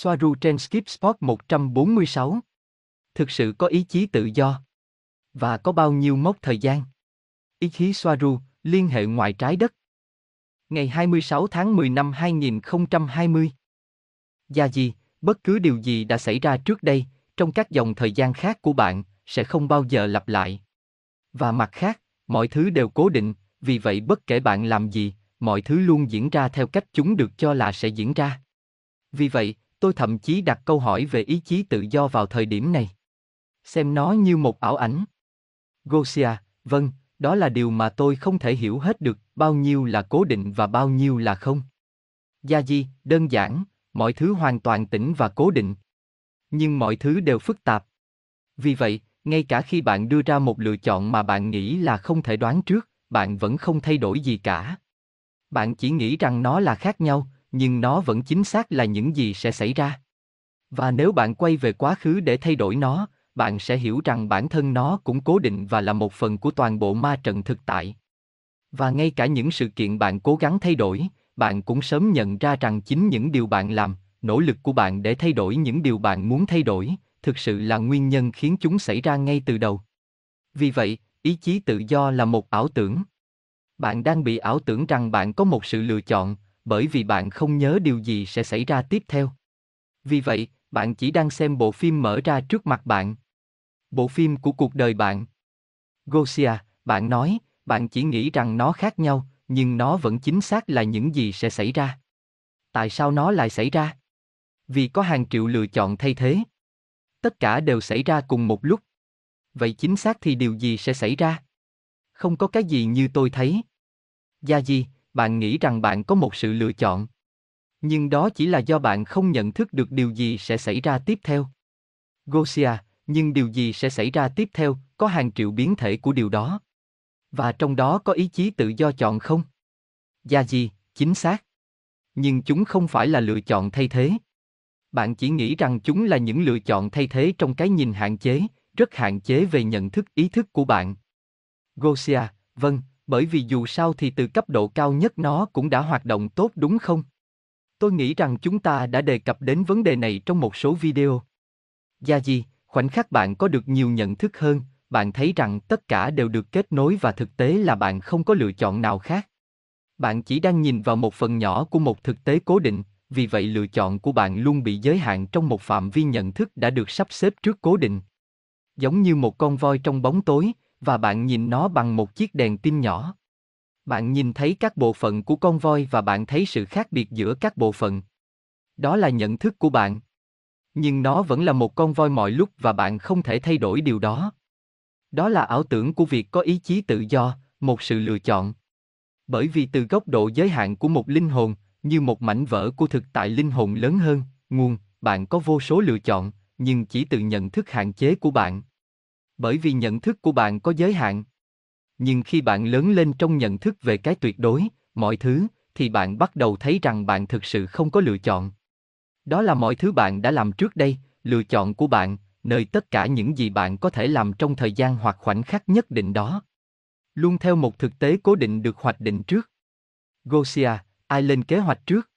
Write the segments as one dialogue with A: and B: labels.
A: Soaru trên Skip Sport 146. Thực sự có ý chí tự do. Và có bao nhiêu mốc thời gian? Ý chí Soaru, liên hệ ngoài trái đất. Ngày 26 tháng 10 năm 2020. Gia gì, bất cứ điều gì đã xảy ra trước đây, trong các dòng thời gian khác của bạn, sẽ không bao giờ lặp lại. Và mặt khác, mọi thứ đều cố định, vì vậy bất kể bạn làm gì, mọi thứ luôn diễn ra theo cách chúng được cho là sẽ diễn ra. Vì vậy, tôi thậm chí đặt câu hỏi về ý chí tự do vào thời điểm này. Xem nó như một ảo ảnh. Gosia, vâng, đó là điều mà tôi không thể hiểu hết được, bao nhiêu là cố định và bao nhiêu là không. Gia di, đơn giản, mọi thứ hoàn toàn tĩnh và cố định. Nhưng mọi thứ đều phức tạp. Vì vậy, ngay cả khi bạn đưa ra một lựa chọn mà bạn nghĩ là không thể đoán trước, bạn vẫn không thay đổi gì cả. Bạn chỉ nghĩ rằng nó là khác nhau, nhưng nó vẫn chính xác là những gì sẽ xảy ra. Và nếu bạn quay về quá khứ để thay đổi nó, bạn sẽ hiểu rằng bản thân nó cũng cố định và là một phần của toàn bộ ma trận thực tại. Và ngay cả những sự kiện bạn cố gắng thay đổi, bạn cũng sớm nhận ra rằng chính những điều bạn làm, nỗ lực của bạn để thay đổi những điều bạn muốn thay đổi, thực sự là nguyên nhân khiến chúng xảy ra ngay từ đầu. Vì vậy, ý chí tự do là một ảo tưởng. Bạn đang bị ảo tưởng rằng bạn có một sự lựa chọn, bởi vì bạn không nhớ điều gì sẽ xảy ra tiếp theo. Vì vậy, bạn chỉ đang xem bộ phim mở ra trước mặt bạn. Bộ phim của cuộc đời bạn. Gosia, bạn nói, bạn chỉ nghĩ rằng nó khác nhau, nhưng nó vẫn chính xác là những gì sẽ xảy ra. Tại sao nó lại xảy ra? Vì có hàng triệu lựa chọn thay thế. Tất cả đều xảy ra cùng một lúc. Vậy chính xác thì điều gì sẽ xảy ra? Không có cái gì như tôi thấy. Gia Di, bạn nghĩ rằng bạn có một sự lựa chọn. Nhưng đó chỉ là do bạn không nhận thức được điều gì sẽ xảy ra tiếp theo. Gosia, nhưng điều gì sẽ xảy ra tiếp theo, có hàng triệu biến thể của điều đó. Và trong đó có ý chí tự do chọn không? Gia gì chính xác. Nhưng chúng không phải là lựa chọn thay thế. Bạn chỉ nghĩ rằng chúng là những lựa chọn thay thế trong cái nhìn hạn chế, rất hạn chế về nhận thức ý thức của bạn. Gosia, vâng, bởi vì dù sao thì từ cấp độ cao nhất nó cũng đã hoạt động tốt đúng không? Tôi nghĩ rằng chúng ta đã đề cập đến vấn đề này trong một số video. Gia Di, khoảnh khắc bạn có được nhiều nhận thức hơn, bạn thấy rằng tất cả đều được kết nối và thực tế là bạn không có lựa chọn nào khác. Bạn chỉ đang nhìn vào một phần nhỏ của một thực tế cố định, vì vậy lựa chọn của bạn luôn bị giới hạn trong một phạm vi nhận thức đã được sắp xếp trước cố định. Giống như một con voi trong bóng tối, và bạn nhìn nó bằng một chiếc đèn pin nhỏ. Bạn nhìn thấy các bộ phận của con voi và bạn thấy sự khác biệt giữa các bộ phận. Đó là nhận thức của bạn. Nhưng nó vẫn là một con voi mọi lúc và bạn không thể thay đổi điều đó. Đó là ảo tưởng của việc có ý chí tự do, một sự lựa chọn. Bởi vì từ góc độ giới hạn của một linh hồn, như một mảnh vỡ của thực tại linh hồn lớn hơn, nguồn, bạn có vô số lựa chọn, nhưng chỉ từ nhận thức hạn chế của bạn. Bởi vì nhận thức của bạn có giới hạn. Nhưng khi bạn lớn lên trong nhận thức về cái tuyệt đối, mọi thứ, thì bạn bắt đầu thấy rằng bạn thực sự không có lựa chọn. Đó là mọi thứ bạn đã làm trước đây, lựa chọn của bạn, nơi tất cả những gì bạn có thể làm trong thời gian hoặc khoảnh khắc nhất định đó. Luôn theo một thực tế cố định được hoạch định trước. Gosia, ai lên kế hoạch trước?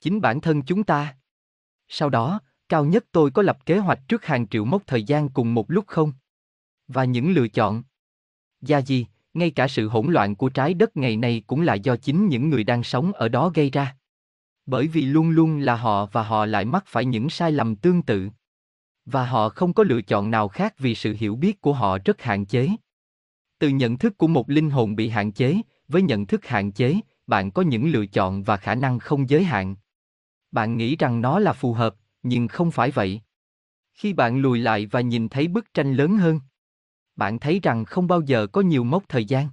A: Chính bản thân chúng ta. Sau đó, cao nhất tôi có lập kế hoạch trước hàng triệu mốc thời gian cùng một lúc không? Và những lựa chọn. Gia gì, ngay cả sự hỗn loạn của trái đất ngày nay cũng là do chính những người đang sống ở đó gây ra. Bởi vì luôn luôn là họ và họ lại mắc phải những sai lầm tương tự. Và họ không có lựa chọn nào khác vì sự hiểu biết của họ rất hạn chế. Từ nhận thức của một linh hồn bị hạn chế, với nhận thức hạn chế, bạn có những lựa chọn và khả năng không giới hạn. Bạn nghĩ rằng nó là phù hợp, nhưng không phải vậy. Khi bạn lùi lại và nhìn thấy bức tranh lớn hơn, bạn thấy rằng không bao giờ có nhiều mốc thời gian.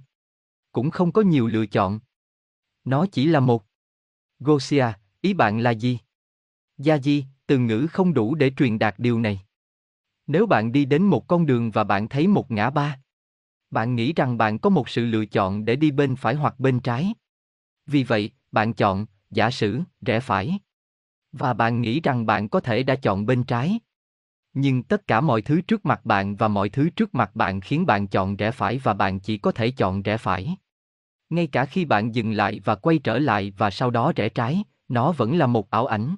A: Cũng không có nhiều lựa chọn. Nó chỉ là một. Gosia, ý bạn là gì? Gia Di, từ ngữ không đủ để truyền đạt điều này. Nếu bạn đi đến một con đường và bạn thấy một ngã ba, bạn nghĩ rằng bạn có một sự lựa chọn để đi bên phải hoặc bên trái. Vì vậy, bạn chọn, giả sử, rẽ phải. Và bạn nghĩ rằng bạn có thể đã chọn bên trái. Nhưng tất cả mọi thứ trước mặt bạn và mọi thứ trước mặt bạn khiến bạn chọn rẽ phải và bạn chỉ có thể chọn rẽ phải. Ngay cả khi bạn dừng lại và quay trở lại và sau đó rẽ trái, nó vẫn là một ảo ảnh.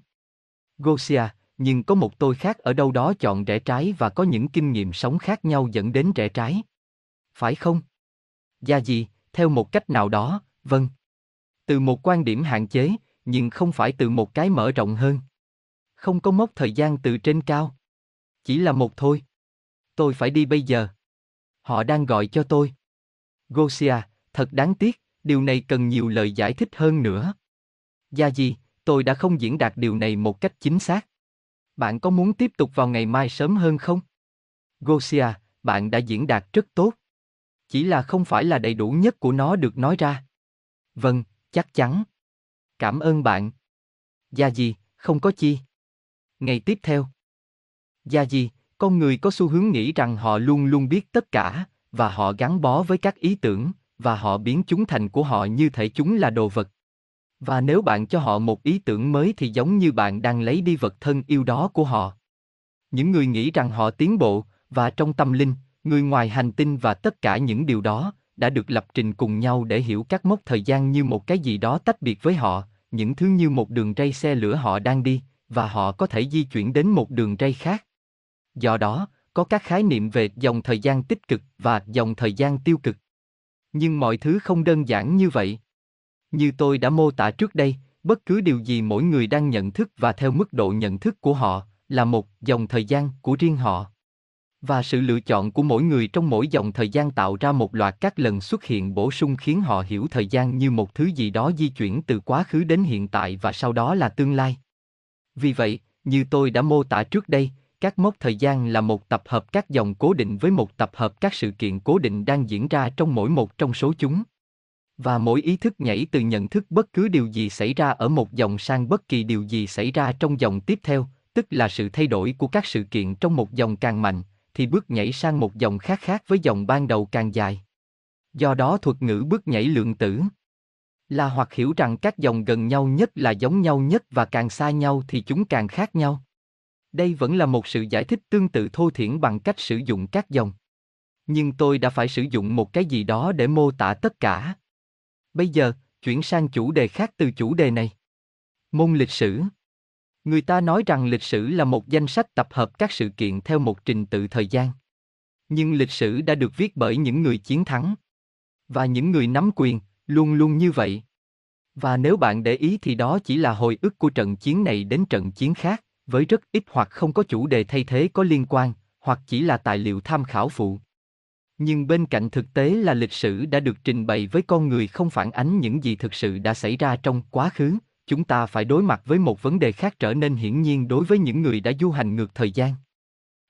A: Gosia, nhưng có một tôi khác ở đâu đó chọn rẽ trái và có những kinh nghiệm sống khác nhau dẫn đến rẽ trái. Phải không? Gia gì, theo một cách nào đó, vâng. Từ một quan điểm hạn chế, nhưng không phải từ một cái mở rộng hơn. Không có mốc thời gian từ trên cao. Chỉ là một thôi. Tôi phải đi bây giờ. Họ đang gọi cho tôi. Gosia, thật đáng tiếc, điều này cần nhiều lời giải thích hơn nữa. Gia gì, tôi đã không diễn đạt điều này một cách chính xác. Bạn có muốn tiếp tục vào ngày mai sớm hơn không? Gosia, bạn đã diễn đạt rất tốt. Chỉ là không phải là đầy đủ nhất của nó được nói ra. Vâng, chắc chắn. Cảm ơn bạn. Gia gì, không có chi. Ngày tiếp theo. Gia gì, con người có xu hướng nghĩ rằng họ luôn luôn biết tất cả, và họ gắn bó với các ý tưởng, và họ biến chúng thành của họ như thể chúng là đồ vật. Và nếu bạn cho họ một ý tưởng mới thì giống như bạn đang lấy đi vật thân yêu đó của họ. Những người nghĩ rằng họ tiến bộ, và trong tâm linh, người ngoài hành tinh và tất cả những điều đó, đã được lập trình cùng nhau để hiểu các mốc thời gian như một cái gì đó tách biệt với họ, những thứ như một đường ray xe lửa họ đang đi, và họ có thể di chuyển đến một đường ray khác. Do đó, có các khái niệm về dòng thời gian tích cực và dòng thời gian tiêu cực. Nhưng mọi thứ không đơn giản như vậy. Như tôi đã mô tả trước đây, bất cứ điều gì mỗi người đang nhận thức và theo mức độ nhận thức của họ là một dòng thời gian của riêng họ. Và sự lựa chọn của mỗi người trong mỗi dòng thời gian tạo ra một loạt các lần xuất hiện bổ sung khiến họ hiểu thời gian như một thứ gì đó di chuyển từ quá khứ đến hiện tại và sau đó là tương lai. Vì vậy, như tôi đã mô tả trước đây, các mốc thời gian là một tập hợp các dòng cố định với một tập hợp các sự kiện cố định đang diễn ra trong mỗi một trong số chúng. Và mỗi ý thức nhảy từ nhận thức bất cứ điều gì xảy ra ở một dòng sang bất kỳ điều gì xảy ra trong dòng tiếp theo, tức là sự thay đổi của các sự kiện trong một dòng càng mạnh, thì bước nhảy sang một dòng khác khác với dòng ban đầu càng dài. Do đó thuật ngữ bước nhảy lượng tử là hoặc hiểu rằng các dòng gần nhau nhất là giống nhau nhất và càng xa nhau thì chúng càng khác nhau. Đây vẫn là một sự giải thích tương tự thô thiển bằng cách sử dụng các dòng. Nhưng tôi đã phải sử dụng một cái gì đó để mô tả tất cả. Bây giờ, chuyển sang chủ đề khác từ chủ đề này. Môn lịch sử. Người ta nói rằng lịch sử là một danh sách tập hợp các sự kiện theo một trình tự thời gian. Nhưng lịch sử đã được viết bởi những người chiến thắng. Và những người nắm quyền, luôn luôn như vậy. Và nếu bạn để ý thì đó chỉ là hồi ức của trận chiến này đến trận chiến khác, với rất ít hoặc không có chủ đề thay thế có liên quan, hoặc chỉ là tài liệu tham khảo phụ. Nhưng bên cạnh thực tế là lịch sử đã được trình bày với con người không phản ánh những gì thực sự đã xảy ra trong quá khứ, chúng ta phải đối mặt với một vấn đề khác trở nên hiển nhiên đối với những người đã du hành ngược thời gian.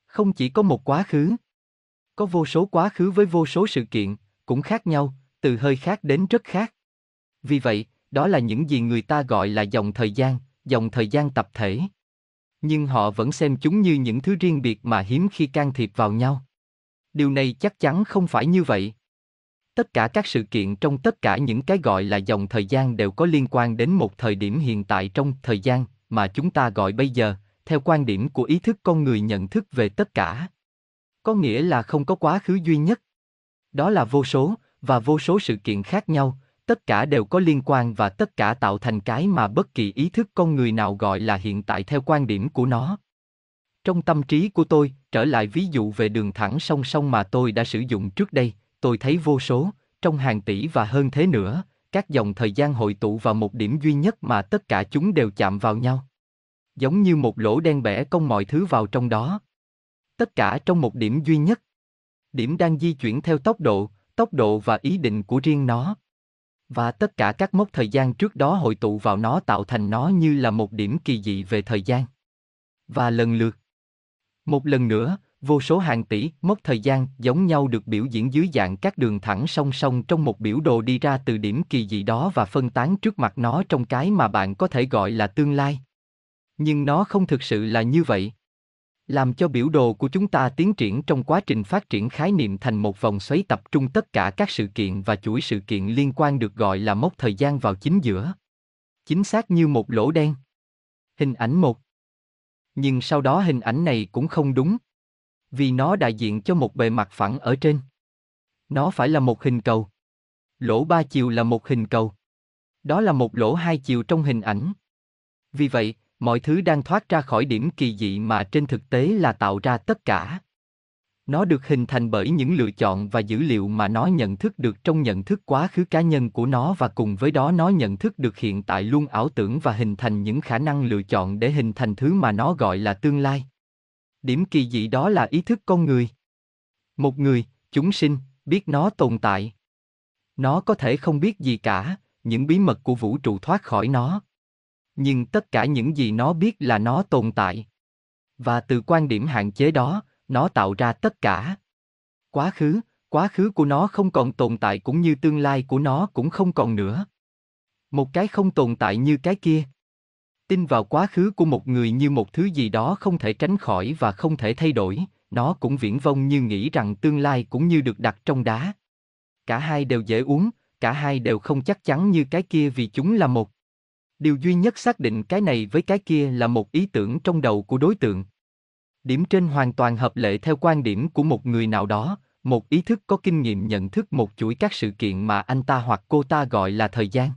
A: Không chỉ có một quá khứ, có vô số quá khứ với vô số sự kiện, cũng khác nhau, từ hơi khác đến rất khác. Vì vậy, đó là những gì người ta gọi là dòng thời gian, dòng thời gian tập thể. Nhưng họ vẫn xem chúng như những thứ riêng biệt mà hiếm khi can thiệp vào nhau. Điều này chắc chắn không phải như vậy. Tất cả các sự kiện trong tất cả những cái gọi là dòng thời gian đều có liên quan đến một thời điểm hiện tại trong thời gian mà chúng ta gọi bây giờ, theo quan điểm của ý thức con người nhận thức về tất cả. Có nghĩa là không có quá khứ duy nhất. Đó là vô số, và vô số sự kiện khác nhau, tất cả đều có liên quan và tất cả tạo thành cái mà bất kỳ ý thức con người nào gọi là hiện tại theo quan điểm của nó. Trong tâm trí của tôi, trở lại ví dụ về đường thẳng song song mà tôi đã sử dụng trước đây, tôi thấy vô số, trong hàng tỷ và hơn thế nữa, các dòng thời gian hội tụ vào một điểm duy nhất mà tất cả chúng đều chạm vào nhau. Giống như một lỗ đen bẻ cong mọi thứ vào trong đó. Tất cả trong một điểm duy nhất. Điểm đang di chuyển theo tốc độ, tốc độ và ý định của riêng nó. Và tất cả các mốc thời gian trước đó hội tụ vào nó tạo thành nó như là một điểm kỳ dị về thời gian. Và lần lượt. Một lần nữa, vô số hàng tỷ mốc thời gian giống nhau được biểu diễn dưới dạng các đường thẳng song song trong một biểu đồ đi ra từ điểm kỳ dị đó và phân tán trước mặt nó trong cái mà bạn có thể gọi là tương lai. Nhưng nó không thực sự là như vậy làm cho biểu đồ của chúng ta tiến triển trong quá trình phát triển khái niệm thành một vòng xoáy tập trung tất cả các sự kiện và chuỗi sự kiện liên quan được gọi là mốc thời gian vào chính giữa. Chính xác như một lỗ đen. Hình ảnh một. Nhưng sau đó hình ảnh này cũng không đúng. Vì nó đại diện cho một bề mặt phẳng ở trên. Nó phải là một hình cầu. Lỗ ba chiều là một hình cầu. Đó là một lỗ hai chiều trong hình ảnh. Vì vậy, mọi thứ đang thoát ra khỏi điểm kỳ dị mà trên thực tế là tạo ra tất cả. Nó được hình thành bởi những lựa chọn và dữ liệu mà nó nhận thức được trong nhận thức quá khứ cá nhân của nó và cùng với đó nó nhận thức được hiện tại luôn ảo tưởng và hình thành những khả năng lựa chọn để hình thành thứ mà nó gọi là tương lai. Điểm kỳ dị đó là ý thức con người. Một người, chúng sinh, biết nó tồn tại. Nó có thể không biết gì cả, những bí mật của vũ trụ thoát khỏi nó nhưng tất cả những gì nó biết là nó tồn tại. Và từ quan điểm hạn chế đó, nó tạo ra tất cả. Quá khứ quá khứ của nó không còn tồn tại cũng như tương lai của nó cũng không còn nữa. Một cái không tồn tại như cái kia. Tin vào quá khứ của một người như một thứ gì đó không thể tránh khỏi và không thể thay đổi, nó cũng viễn vông như nghĩ rằng tương lai cũng như được đặt trong đá. Cả hai đều dễ uống, cả hai đều không chắc chắn như cái kia vì chúng là một điều duy nhất xác định cái này với cái kia là một ý tưởng trong đầu của đối tượng. Điểm trên hoàn toàn hợp lệ theo quan điểm của một người nào đó, một ý thức có kinh nghiệm nhận thức một chuỗi các sự kiện mà anh ta hoặc cô ta gọi là thời gian.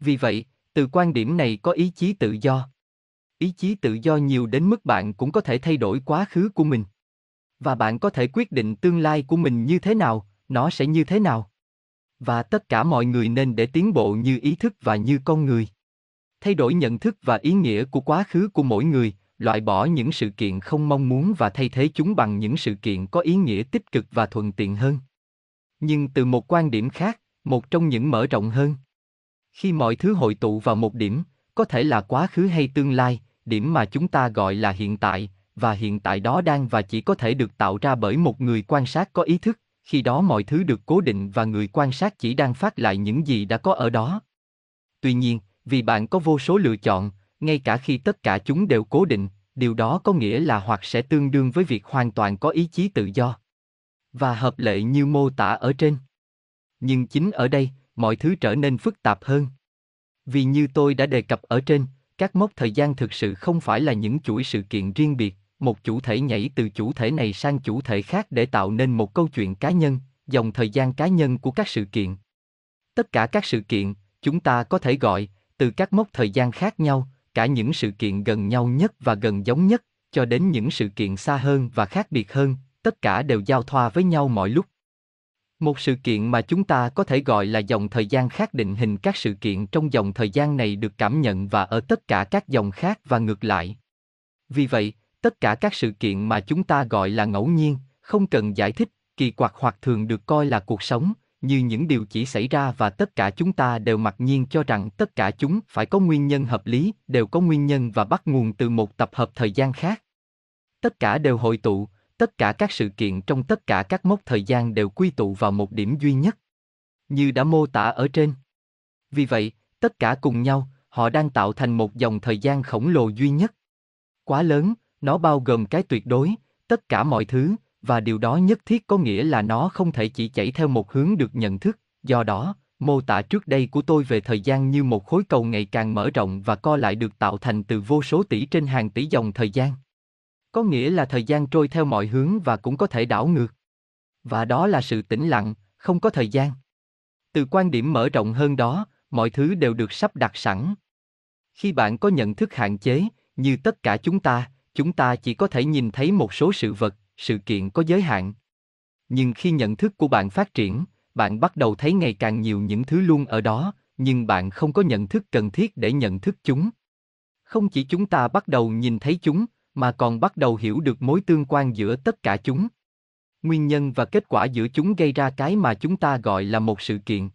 A: Vì vậy, từ quan điểm này có ý chí tự do. Ý chí tự do nhiều đến mức bạn cũng có thể thay đổi quá khứ của mình. Và bạn có thể quyết định tương lai của mình như thế nào, nó sẽ như thế nào. Và tất cả mọi người nên để tiến bộ như ý thức và như con người thay đổi nhận thức và ý nghĩa của quá khứ của mỗi người, loại bỏ những sự kiện không mong muốn và thay thế chúng bằng những sự kiện có ý nghĩa tích cực và thuận tiện hơn. Nhưng từ một quan điểm khác, một trong những mở rộng hơn. Khi mọi thứ hội tụ vào một điểm, có thể là quá khứ hay tương lai, điểm mà chúng ta gọi là hiện tại, và hiện tại đó đang và chỉ có thể được tạo ra bởi một người quan sát có ý thức, khi đó mọi thứ được cố định và người quan sát chỉ đang phát lại những gì đã có ở đó. Tuy nhiên vì bạn có vô số lựa chọn, ngay cả khi tất cả chúng đều cố định, điều đó có nghĩa là hoặc sẽ tương đương với việc hoàn toàn có ý chí tự do và hợp lệ như mô tả ở trên. Nhưng chính ở đây, mọi thứ trở nên phức tạp hơn. Vì như tôi đã đề cập ở trên, các mốc thời gian thực sự không phải là những chuỗi sự kiện riêng biệt, một chủ thể nhảy từ chủ thể này sang chủ thể khác để tạo nên một câu chuyện cá nhân, dòng thời gian cá nhân của các sự kiện. Tất cả các sự kiện, chúng ta có thể gọi từ các mốc thời gian khác nhau, cả những sự kiện gần nhau nhất và gần giống nhất, cho đến những sự kiện xa hơn và khác biệt hơn, tất cả đều giao thoa với nhau mọi lúc. Một sự kiện mà chúng ta có thể gọi là dòng thời gian khác định hình các sự kiện trong dòng thời gian này được cảm nhận và ở tất cả các dòng khác và ngược lại. Vì vậy, tất cả các sự kiện mà chúng ta gọi là ngẫu nhiên, không cần giải thích, kỳ quặc hoặc thường được coi là cuộc sống như những điều chỉ xảy ra và tất cả chúng ta đều mặc nhiên cho rằng tất cả chúng phải có nguyên nhân hợp lý, đều có nguyên nhân và bắt nguồn từ một tập hợp thời gian khác. Tất cả đều hội tụ, tất cả các sự kiện trong tất cả các mốc thời gian đều quy tụ vào một điểm duy nhất. Như đã mô tả ở trên. Vì vậy, tất cả cùng nhau, họ đang tạo thành một dòng thời gian khổng lồ duy nhất. Quá lớn, nó bao gồm cái tuyệt đối, tất cả mọi thứ và điều đó nhất thiết có nghĩa là nó không thể chỉ chảy theo một hướng được nhận thức. Do đó, mô tả trước đây của tôi về thời gian như một khối cầu ngày càng mở rộng và co lại được tạo thành từ vô số tỷ trên hàng tỷ dòng thời gian. Có nghĩa là thời gian trôi theo mọi hướng và cũng có thể đảo ngược. Và đó là sự tĩnh lặng, không có thời gian. Từ quan điểm mở rộng hơn đó, mọi thứ đều được sắp đặt sẵn. Khi bạn có nhận thức hạn chế, như tất cả chúng ta chúng ta chỉ có thể nhìn thấy một số sự vật sự kiện có giới hạn. Nhưng khi nhận thức của bạn phát triển, bạn bắt đầu thấy ngày càng nhiều những thứ luôn ở đó, nhưng bạn không có nhận thức cần thiết để nhận thức chúng. Không chỉ chúng ta bắt đầu nhìn thấy chúng, mà còn bắt đầu hiểu được mối tương quan giữa tất cả chúng. Nguyên nhân và kết quả giữa chúng gây ra cái mà chúng ta gọi là một sự kiện.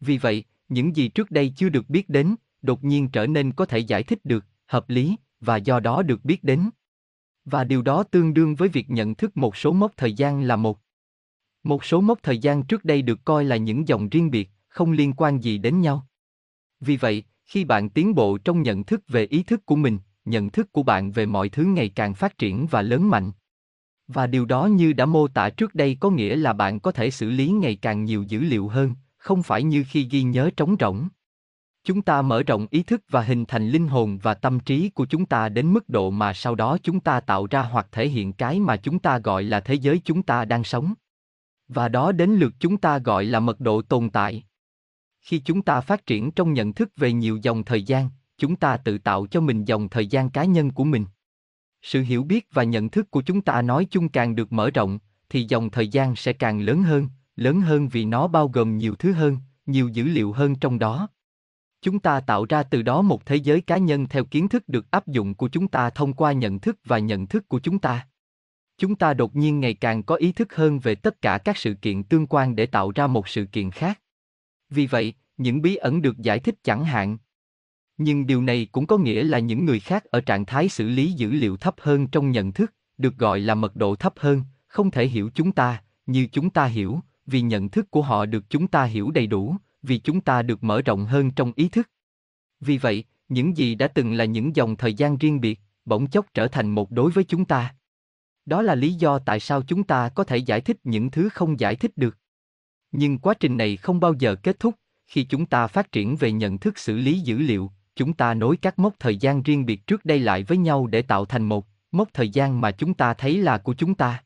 A: Vì vậy, những gì trước đây chưa được biết đến, đột nhiên trở nên có thể giải thích được, hợp lý, và do đó được biết đến và điều đó tương đương với việc nhận thức một số mốc thời gian là một. Một số mốc thời gian trước đây được coi là những dòng riêng biệt, không liên quan gì đến nhau. Vì vậy, khi bạn tiến bộ trong nhận thức về ý thức của mình, nhận thức của bạn về mọi thứ ngày càng phát triển và lớn mạnh. Và điều đó như đã mô tả trước đây có nghĩa là bạn có thể xử lý ngày càng nhiều dữ liệu hơn, không phải như khi ghi nhớ trống rỗng chúng ta mở rộng ý thức và hình thành linh hồn và tâm trí của chúng ta đến mức độ mà sau đó chúng ta tạo ra hoặc thể hiện cái mà chúng ta gọi là thế giới chúng ta đang sống và đó đến lượt chúng ta gọi là mật độ tồn tại khi chúng ta phát triển trong nhận thức về nhiều dòng thời gian chúng ta tự tạo cho mình dòng thời gian cá nhân của mình. Sự hiểu biết và nhận thức của chúng ta nói chung càng được mở rộng, thì dòng thời gian sẽ càng lớn hơn, lớn hơn vì nó bao gồm nhiều thứ hơn, nhiều dữ liệu hơn trong đó. Chúng ta tạo ra từ đó một thế giới cá nhân theo kiến thức được áp dụng của chúng ta thông qua nhận thức và nhận thức của chúng ta. Chúng ta đột nhiên ngày càng có ý thức hơn về tất cả các sự kiện tương quan để tạo ra một sự kiện khác. Vì vậy, những bí ẩn được giải thích chẳng hạn. Nhưng điều này cũng có nghĩa là những người khác ở trạng thái xử lý dữ liệu thấp hơn trong nhận thức, được gọi là mật độ thấp hơn, không thể hiểu chúng ta, như chúng ta hiểu, vì nhận thức của họ được chúng ta hiểu đầy đủ, vì chúng ta được mở rộng hơn trong ý thức. Vì vậy, những gì đã từng là những dòng thời gian riêng biệt, bỗng chốc trở thành một đối với chúng ta. Đó là lý do tại sao chúng ta có thể giải thích những thứ không giải thích được. Nhưng quá trình này không bao giờ kết thúc, khi chúng ta phát triển về nhận thức xử lý dữ liệu, chúng ta nối các mốc thời gian riêng biệt trước đây lại với nhau để tạo thành một mốc thời gian mà chúng ta thấy là của chúng ta.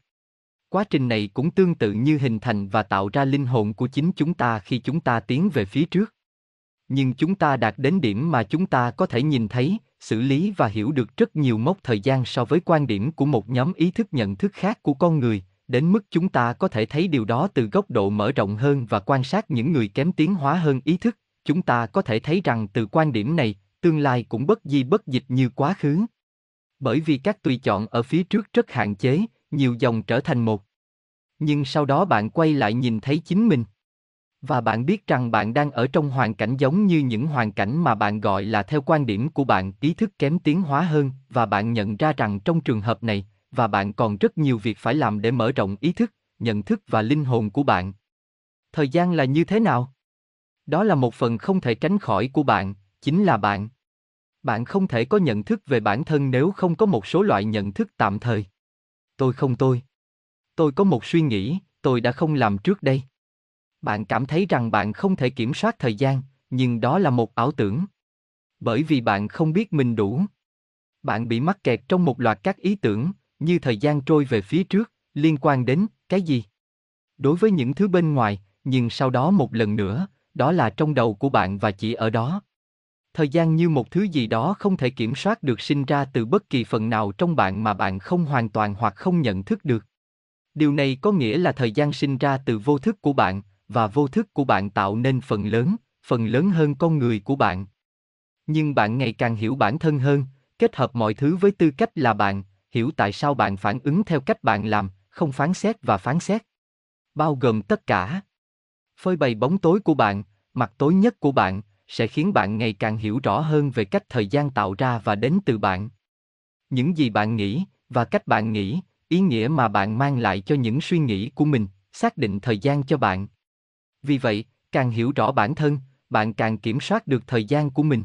A: Quá trình này cũng tương tự như hình thành và tạo ra linh hồn của chính chúng ta khi chúng ta tiến về phía trước. Nhưng chúng ta đạt đến điểm mà chúng ta có thể nhìn thấy, xử lý và hiểu được rất nhiều mốc thời gian so với quan điểm của một nhóm ý thức nhận thức khác của con người, đến mức chúng ta có thể thấy điều đó từ góc độ mở rộng hơn và quan sát những người kém tiến hóa hơn ý thức, chúng ta có thể thấy rằng từ quan điểm này, tương lai cũng bất di bất dịch như quá khứ. Bởi vì các tùy chọn ở phía trước rất hạn chế, nhiều dòng trở thành một. Nhưng sau đó bạn quay lại nhìn thấy chính mình. Và bạn biết rằng bạn đang ở trong hoàn cảnh giống như những hoàn cảnh mà bạn gọi là theo quan điểm của bạn ý thức kém tiến hóa hơn và bạn nhận ra rằng trong trường hợp này, và bạn còn rất nhiều việc phải làm để mở rộng ý thức, nhận thức và linh hồn của bạn. Thời gian là như thế nào? Đó là một phần không thể tránh khỏi của bạn, chính là bạn. Bạn không thể có nhận thức về bản thân nếu không có một số loại nhận thức tạm thời. Tôi không tôi. Tôi có một suy nghĩ, tôi đã không làm trước đây. Bạn cảm thấy rằng bạn không thể kiểm soát thời gian, nhưng đó là một ảo tưởng. Bởi vì bạn không biết mình đủ. Bạn bị mắc kẹt trong một loạt các ý tưởng, như thời gian trôi về phía trước, liên quan đến cái gì? Đối với những thứ bên ngoài, nhưng sau đó một lần nữa, đó là trong đầu của bạn và chỉ ở đó. Thời gian như một thứ gì đó không thể kiểm soát được sinh ra từ bất kỳ phần nào trong bạn mà bạn không hoàn toàn hoặc không nhận thức được. Điều này có nghĩa là thời gian sinh ra từ vô thức của bạn, và vô thức của bạn tạo nên phần lớn, phần lớn hơn con người của bạn. Nhưng bạn ngày càng hiểu bản thân hơn, kết hợp mọi thứ với tư cách là bạn, hiểu tại sao bạn phản ứng theo cách bạn làm, không phán xét và phán xét. Bao gồm tất cả. Phơi bày bóng tối của bạn, mặt tối nhất của bạn, sẽ khiến bạn ngày càng hiểu rõ hơn về cách thời gian tạo ra và đến từ bạn. Những gì bạn nghĩ, và cách bạn nghĩ, ý nghĩa mà bạn mang lại cho những suy nghĩ của mình, xác định thời gian cho bạn. Vì vậy, càng hiểu rõ bản thân, bạn càng kiểm soát được thời gian của mình.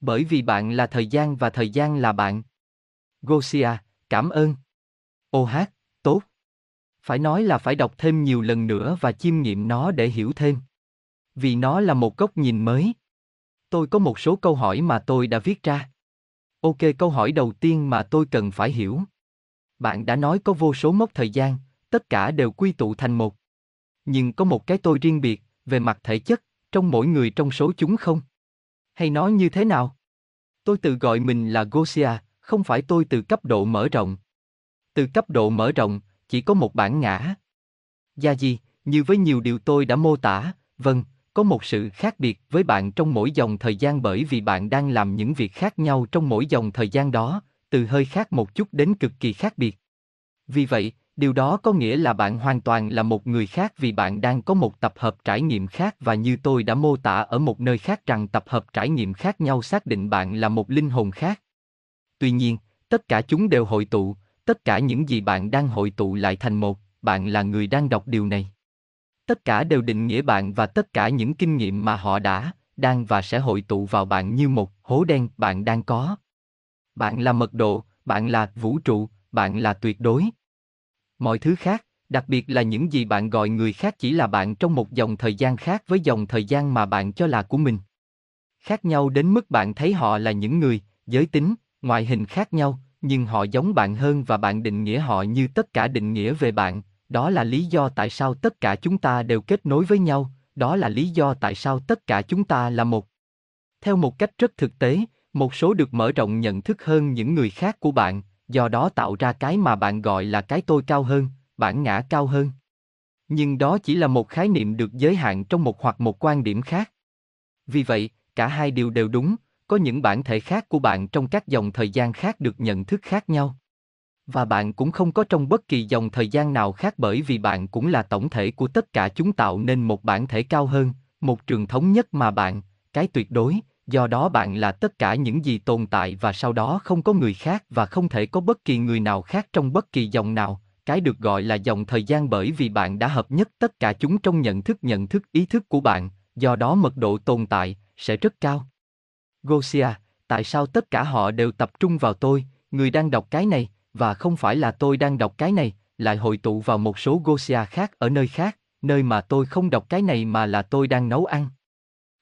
A: Bởi vì bạn là thời gian và thời gian là bạn. Gosia, cảm ơn. Ô hát, tốt. Phải nói là phải đọc thêm nhiều lần nữa và chiêm nghiệm nó để hiểu thêm. Vì nó là một góc nhìn mới. Tôi có một số câu hỏi mà tôi đã viết ra. Ok, câu hỏi đầu tiên mà tôi cần phải hiểu. Bạn đã nói có vô số mốc thời gian, tất cả đều quy tụ thành một. Nhưng có một cái tôi riêng biệt, về mặt thể chất, trong mỗi người trong số chúng không? Hay nói như thế nào? Tôi tự gọi mình là Gosia, không phải tôi từ cấp độ mở rộng. Từ cấp độ mở rộng, chỉ có một bản ngã. Gia gì, như với nhiều điều tôi đã mô tả, vâng, có một sự khác biệt với bạn trong mỗi dòng thời gian bởi vì bạn đang làm những việc khác nhau trong mỗi dòng thời gian đó, từ hơi khác một chút đến cực kỳ khác biệt. Vì vậy, điều đó có nghĩa là bạn hoàn toàn là một người khác vì bạn đang có một tập hợp trải nghiệm khác và như tôi đã mô tả ở một nơi khác rằng tập hợp trải nghiệm khác nhau xác định bạn là một linh hồn khác. Tuy nhiên, tất cả chúng đều hội tụ, tất cả những gì bạn đang hội tụ lại thành một, bạn là người đang đọc điều này. Tất cả đều định nghĩa bạn và tất cả những kinh nghiệm mà họ đã, đang và sẽ hội tụ vào bạn như một hố đen bạn đang có. Bạn là mật độ, bạn là vũ trụ, bạn là tuyệt đối. Mọi thứ khác, đặc biệt là những gì bạn gọi người khác chỉ là bạn trong một dòng thời gian khác với dòng thời gian mà bạn cho là của mình. Khác nhau đến mức bạn thấy họ là những người, giới tính, ngoại hình khác nhau, nhưng họ giống bạn hơn và bạn định nghĩa họ như tất cả định nghĩa về bạn, đó là lý do tại sao tất cả chúng ta đều kết nối với nhau, đó là lý do tại sao tất cả chúng ta là một. Theo một cách rất thực tế, Một số được mở rộng nhận thức hơn những người khác của bạn, do đó tạo ra cái mà bạn gọi là cái tôi cao hơn, bản ngã cao hơn. Nhưng đó chỉ là một khái niệm được giới hạn trong một hoặc một quan điểm khác. Vì vậy, cả hai điều đều đúng, có những bản thể khác của bạn trong các dòng thời gian khác được nhận thức khác nhau. Và bạn cũng không có trong bất kỳ dòng thời gian nào khác bởi vì bạn cũng là tổng thể của tất cả chúng tạo nên một bản thể cao hơn, một trường thống nhất mà bạn, cái tuyệt đối, do đó bạn là tất cả những gì tồn tại và sau đó không có người khác và không thể có bất kỳ người nào khác trong bất kỳ dòng nào, cái được gọi là dòng thời gian bởi vì bạn đã hợp nhất tất cả chúng trong nhận thức nhận thức ý thức của bạn, do đó mật độ tồn tại sẽ rất cao. Gosia, tại sao tất cả họ đều tập trung vào tôi, người đang đọc cái này, và không phải là tôi đang đọc cái này, lại hội tụ vào một số Gosia khác ở nơi khác, nơi mà tôi không đọc cái này mà là tôi đang nấu ăn.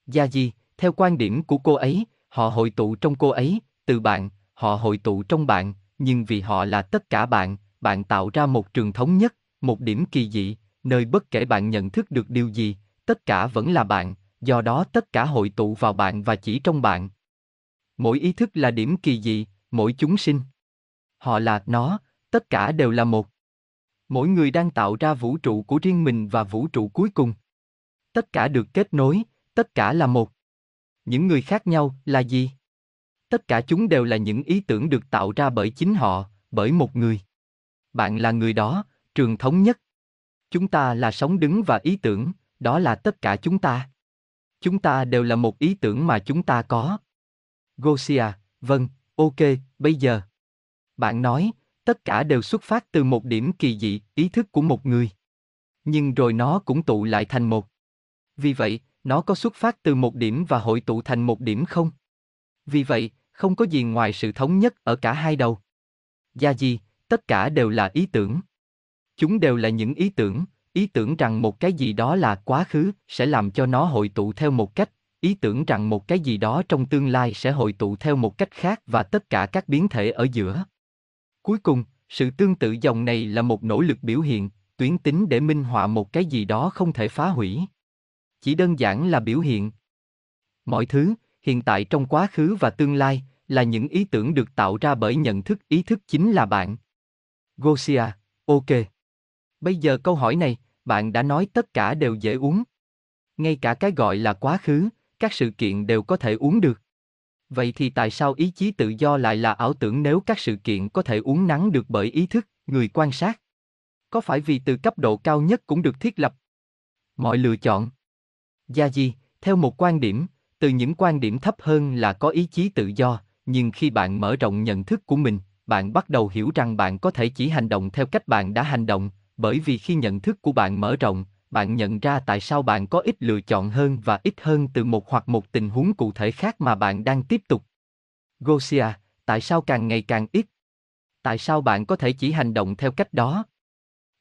A: Gia Di, theo quan điểm của cô ấy, họ hội tụ trong cô ấy, từ bạn, họ hội tụ trong bạn, nhưng vì họ là tất cả bạn, bạn tạo ra một trường thống nhất, một điểm kỳ dị, nơi bất kể bạn nhận thức được điều gì, tất cả vẫn là bạn, do đó tất cả hội tụ vào bạn và chỉ trong bạn. Mỗi ý thức là điểm kỳ dị, mỗi chúng sinh. Họ là nó, tất cả đều là một. Mỗi người đang tạo ra vũ trụ của riêng mình và vũ trụ cuối cùng. Tất cả được kết nối, tất cả là một. Những người khác nhau là gì? Tất cả chúng đều là những ý tưởng được tạo ra bởi chính họ, bởi một người. Bạn là người đó, trường thống nhất. Chúng ta là sống đứng và ý tưởng, đó là tất cả chúng ta. Chúng ta đều là một ý tưởng mà chúng ta có. Gosia, vâng, ok, bây giờ. Bạn nói, tất cả đều xuất phát từ một điểm kỳ dị, ý thức của một người. Nhưng rồi nó cũng tụ lại thành một. Vì vậy, nó có xuất phát từ một điểm và hội tụ thành một điểm không? Vì vậy, không có gì ngoài sự thống nhất ở cả hai đầu. Gia gì, tất cả đều là ý tưởng. Chúng đều là những ý tưởng, ý tưởng rằng một cái gì đó là quá khứ sẽ làm cho nó hội tụ theo một cách, ý tưởng rằng một cái gì đó trong tương lai sẽ hội tụ theo một cách khác và tất cả các biến thể ở giữa. Cuối cùng, sự tương tự dòng này là một nỗ lực biểu hiện, tuyến tính để minh họa một cái gì đó không thể phá hủy. Chỉ đơn giản là biểu hiện. Mọi thứ, hiện tại trong quá khứ và tương lai, là những ý tưởng được tạo ra bởi nhận thức ý thức chính là bạn. Gosia, ok. Bây giờ câu hỏi này, bạn đã nói tất cả đều dễ uống. Ngay cả cái gọi là quá khứ, các sự kiện đều có thể uống được. Vậy thì tại sao ý chí tự do lại là ảo tưởng nếu các sự kiện có thể uốn nắn được bởi ý thức, người quan sát? Có phải vì từ cấp độ cao nhất cũng được thiết lập? Mọi lựa chọn. Gia Di, theo một quan điểm, từ những quan điểm thấp hơn là có ý chí tự do, nhưng khi bạn mở rộng nhận thức của mình, bạn bắt đầu hiểu rằng bạn có thể chỉ hành động theo cách bạn đã hành động, bởi vì khi nhận thức của bạn mở rộng, bạn nhận ra tại sao bạn có ít lựa chọn hơn và ít hơn từ một hoặc một tình huống cụ thể khác mà bạn đang tiếp tục. Gosia, tại sao càng ngày càng ít? Tại sao bạn có thể chỉ hành động theo cách đó?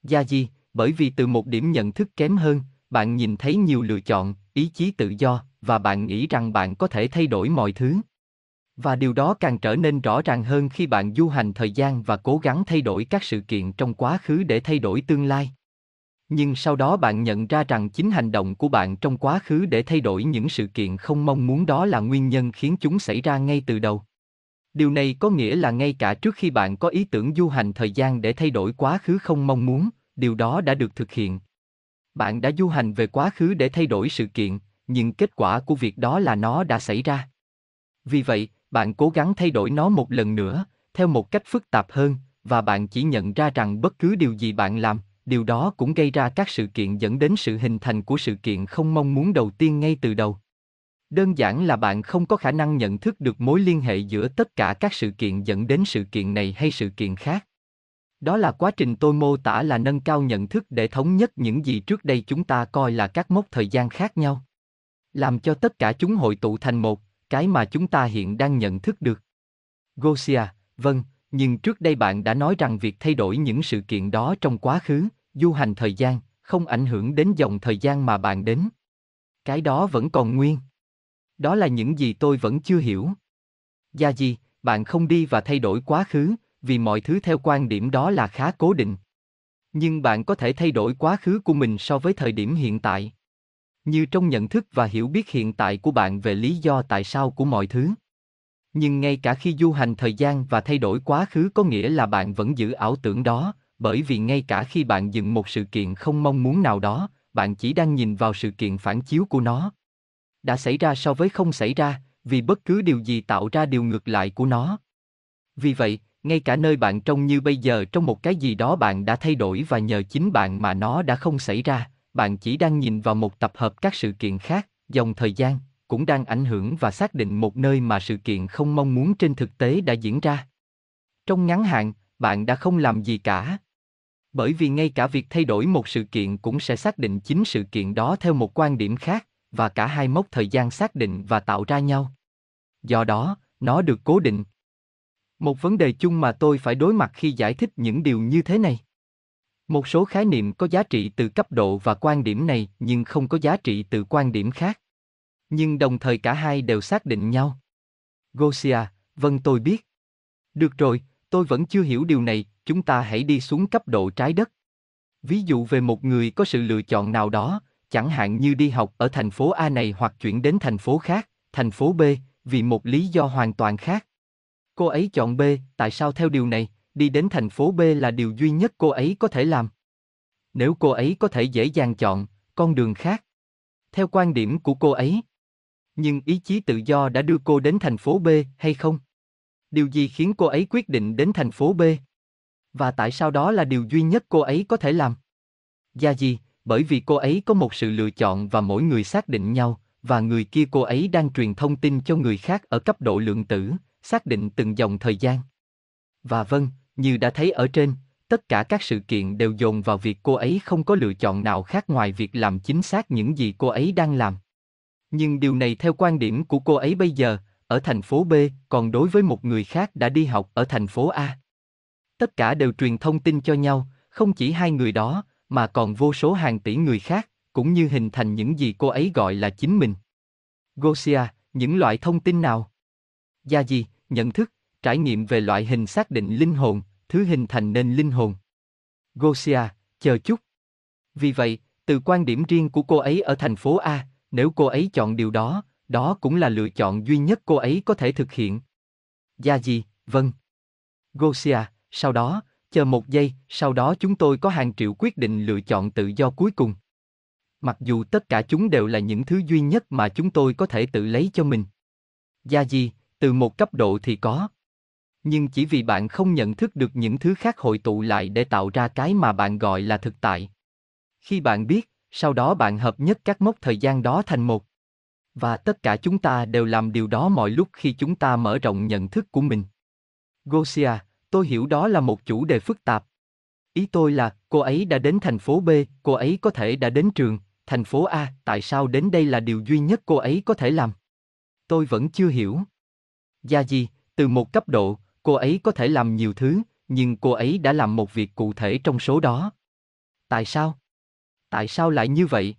A: Gia Di, bởi vì từ một điểm nhận thức kém hơn, bạn nhìn thấy nhiều lựa chọn, ý chí tự do, và bạn nghĩ rằng bạn có thể thay đổi mọi thứ. Và điều đó càng trở nên rõ ràng hơn khi bạn du hành thời gian và cố gắng thay đổi các sự kiện trong quá khứ để thay đổi tương lai. Nhưng sau đó bạn nhận ra rằng chính hành động của bạn trong quá khứ để thay đổi những sự kiện không mong muốn đó là nguyên nhân khiến chúng xảy ra ngay từ đầu. Điều này có nghĩa là ngay cả trước khi bạn có ý tưởng du hành thời gian để thay đổi quá khứ không mong muốn, điều đó đã được thực hiện. Bạn đã du hành về quá khứ để thay đổi sự kiện, nhưng kết quả của việc đó là nó đã xảy ra. Vì vậy, bạn cố gắng thay đổi nó một lần nữa, theo một cách phức tạp hơn, và bạn chỉ nhận ra rằng bất cứ điều gì bạn làm, điều đó cũng gây ra các sự kiện dẫn đến sự hình thành của sự kiện không mong muốn đầu tiên ngay từ đầu. Đơn giản là bạn không có khả năng nhận thức được mối liên hệ giữa tất cả các sự kiện dẫn đến sự kiện này hay sự kiện khác. Đó là quá trình tôi mô tả là nâng cao nhận thức để thống nhất những gì trước đây chúng ta coi là các mốc thời gian khác nhau. Làm cho tất cả chúng hội tụ thành một, cái mà chúng ta hiện đang nhận thức được. Gosia, vâng, nhưng trước đây bạn đã nói rằng việc thay đổi những sự kiện đó trong quá khứ, du hành thời gian, không ảnh hưởng đến dòng thời gian mà bạn đến. Cái đó vẫn còn nguyên. Đó là những gì tôi vẫn chưa hiểu. Gia gì, bạn không đi và thay đổi quá khứ, vì mọi thứ theo quan điểm đó là khá cố định. Nhưng bạn có thể thay đổi quá khứ của mình so với thời điểm hiện tại. Như trong nhận thức và hiểu biết hiện tại của bạn về lý do tại sao của mọi thứ. Nhưng ngay cả khi du hành thời gian và thay đổi quá khứ có nghĩa là bạn vẫn giữ ảo tưởng đó, bởi vì ngay cả khi bạn dựng một sự kiện không mong muốn nào đó, bạn chỉ đang nhìn vào sự kiện phản chiếu của nó. Đã xảy ra so với không xảy ra, vì bất cứ điều gì tạo ra điều ngược lại của nó. Vì vậy, ngay cả nơi bạn trông như bây giờ trong một cái gì đó bạn đã thay đổi và nhờ chính bạn mà nó đã không xảy ra, bạn chỉ đang nhìn vào một tập hợp các sự kiện khác, dòng thời gian, cũng đang ảnh hưởng và xác định một nơi mà sự kiện không mong muốn trên thực tế đã diễn ra. Trong ngắn hạn, bạn đã không làm gì cả. Bởi vì ngay cả việc thay đổi một sự kiện cũng sẽ xác định chính sự kiện đó theo một quan điểm khác, và cả hai mốc thời gian xác định và tạo ra nhau. Do đó, nó được cố định. Một vấn đề chung mà tôi phải đối mặt khi giải thích những điều như thế này. Một số khái niệm có giá trị từ cấp độ và quan điểm này nhưng không có giá trị từ quan điểm khác. Nhưng đồng thời cả hai đều xác định nhau. Gosia, vâng tôi biết. Được rồi, tôi vẫn chưa hiểu điều này, chúng ta hãy đi xuống cấp độ trái đất. Ví dụ về một người có sự lựa chọn nào đó, chẳng hạn như đi học ở thành phố A này hoặc chuyển đến thành phố khác, thành phố B, vì một lý do hoàn toàn khác. Cô ấy chọn B, tại sao theo điều này, đi đến thành phố B là điều duy nhất cô ấy có thể làm? Nếu cô ấy có thể dễ dàng chọn con đường khác, theo quan điểm của cô ấy, nhưng ý chí tự do đã đưa cô đến thành phố B hay không? Điều gì khiến cô ấy quyết định đến thành phố B? Và tại sao đó là điều duy nhất cô ấy có thể làm? Gia gì, bởi vì cô ấy có một sự lựa chọn và mỗi người xác định nhau, và người kia cô ấy đang truyền thông tin cho người khác ở cấp độ lượng tử, xác định từng dòng thời gian. Và vâng, như đã thấy ở trên, tất cả các sự kiện đều dồn vào việc cô ấy không có lựa chọn nào khác ngoài việc làm chính xác những gì cô ấy đang làm. Nhưng điều này theo quan điểm của cô ấy bây giờ, ở thành phố B, còn đối với một người khác đã đi học ở thành phố A. Tất cả đều truyền thông tin cho nhau, không chỉ hai người đó, mà còn vô số hàng tỷ người khác, cũng như hình thành những gì cô ấy gọi là chính mình. Gosia, những loại thông tin nào? Gia gì, nhận thức, trải nghiệm về loại hình xác định linh hồn, thứ hình thành nên linh hồn. Gosia, chờ chút. Vì vậy, từ quan điểm riêng của cô ấy ở thành phố A, nếu cô ấy chọn điều đó, đó cũng là lựa chọn duy nhất cô ấy có thể thực hiện. Gia gì, vâng. Gosia, sau đó, chờ một giây, sau đó chúng tôi có hàng triệu quyết định lựa chọn tự do cuối cùng. Mặc dù tất cả chúng đều là những thứ duy nhất mà chúng tôi có thể tự lấy cho mình. Gia gì, từ một cấp độ thì có. Nhưng chỉ vì bạn không nhận thức được những thứ khác hội tụ lại để tạo ra cái mà bạn gọi là thực tại. Khi bạn biết, sau đó bạn hợp nhất các mốc thời gian đó thành một. Và tất cả chúng ta đều làm điều đó mọi lúc khi chúng ta mở rộng nhận thức của mình. Gosia, tôi hiểu đó là một chủ đề phức tạp. Ý tôi là, cô ấy đã đến thành phố B, cô ấy có thể đã đến trường, thành phố A, tại sao đến đây là điều duy nhất cô ấy có thể làm? Tôi vẫn chưa hiểu. Gia gì, từ một cấp độ, cô ấy có thể làm nhiều thứ, nhưng cô ấy đã làm một việc cụ thể trong số đó. Tại sao? Tại sao lại như vậy?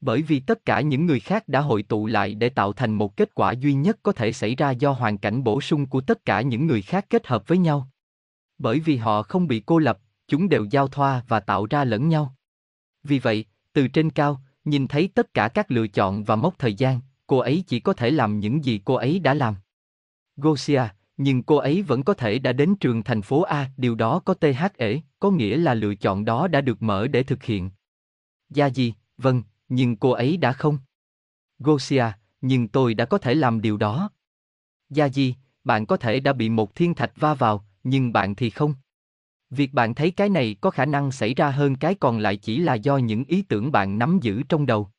A: Bởi vì tất cả những người khác đã hội tụ lại để tạo thành một kết quả duy nhất có thể xảy ra do hoàn cảnh bổ sung của tất cả những người khác kết hợp với nhau. Bởi vì họ không bị cô lập, chúng đều giao thoa và tạo ra lẫn nhau. Vì vậy, từ trên cao, nhìn thấy tất cả các lựa chọn và mốc thời gian, cô ấy chỉ có thể làm những gì cô ấy đã làm. Gosia, nhưng cô ấy vẫn có thể đã đến trường thành phố A, điều đó có TH ể, có nghĩa là lựa chọn đó đã được mở để thực hiện. Gia gì, vâng, nhưng cô ấy đã không. Gosia, nhưng tôi đã có thể làm điều đó. Gia gì? bạn có thể đã bị một thiên thạch va vào, nhưng bạn thì không. Việc bạn thấy cái này có khả năng xảy ra hơn cái còn lại chỉ là do những ý tưởng bạn nắm giữ trong đầu.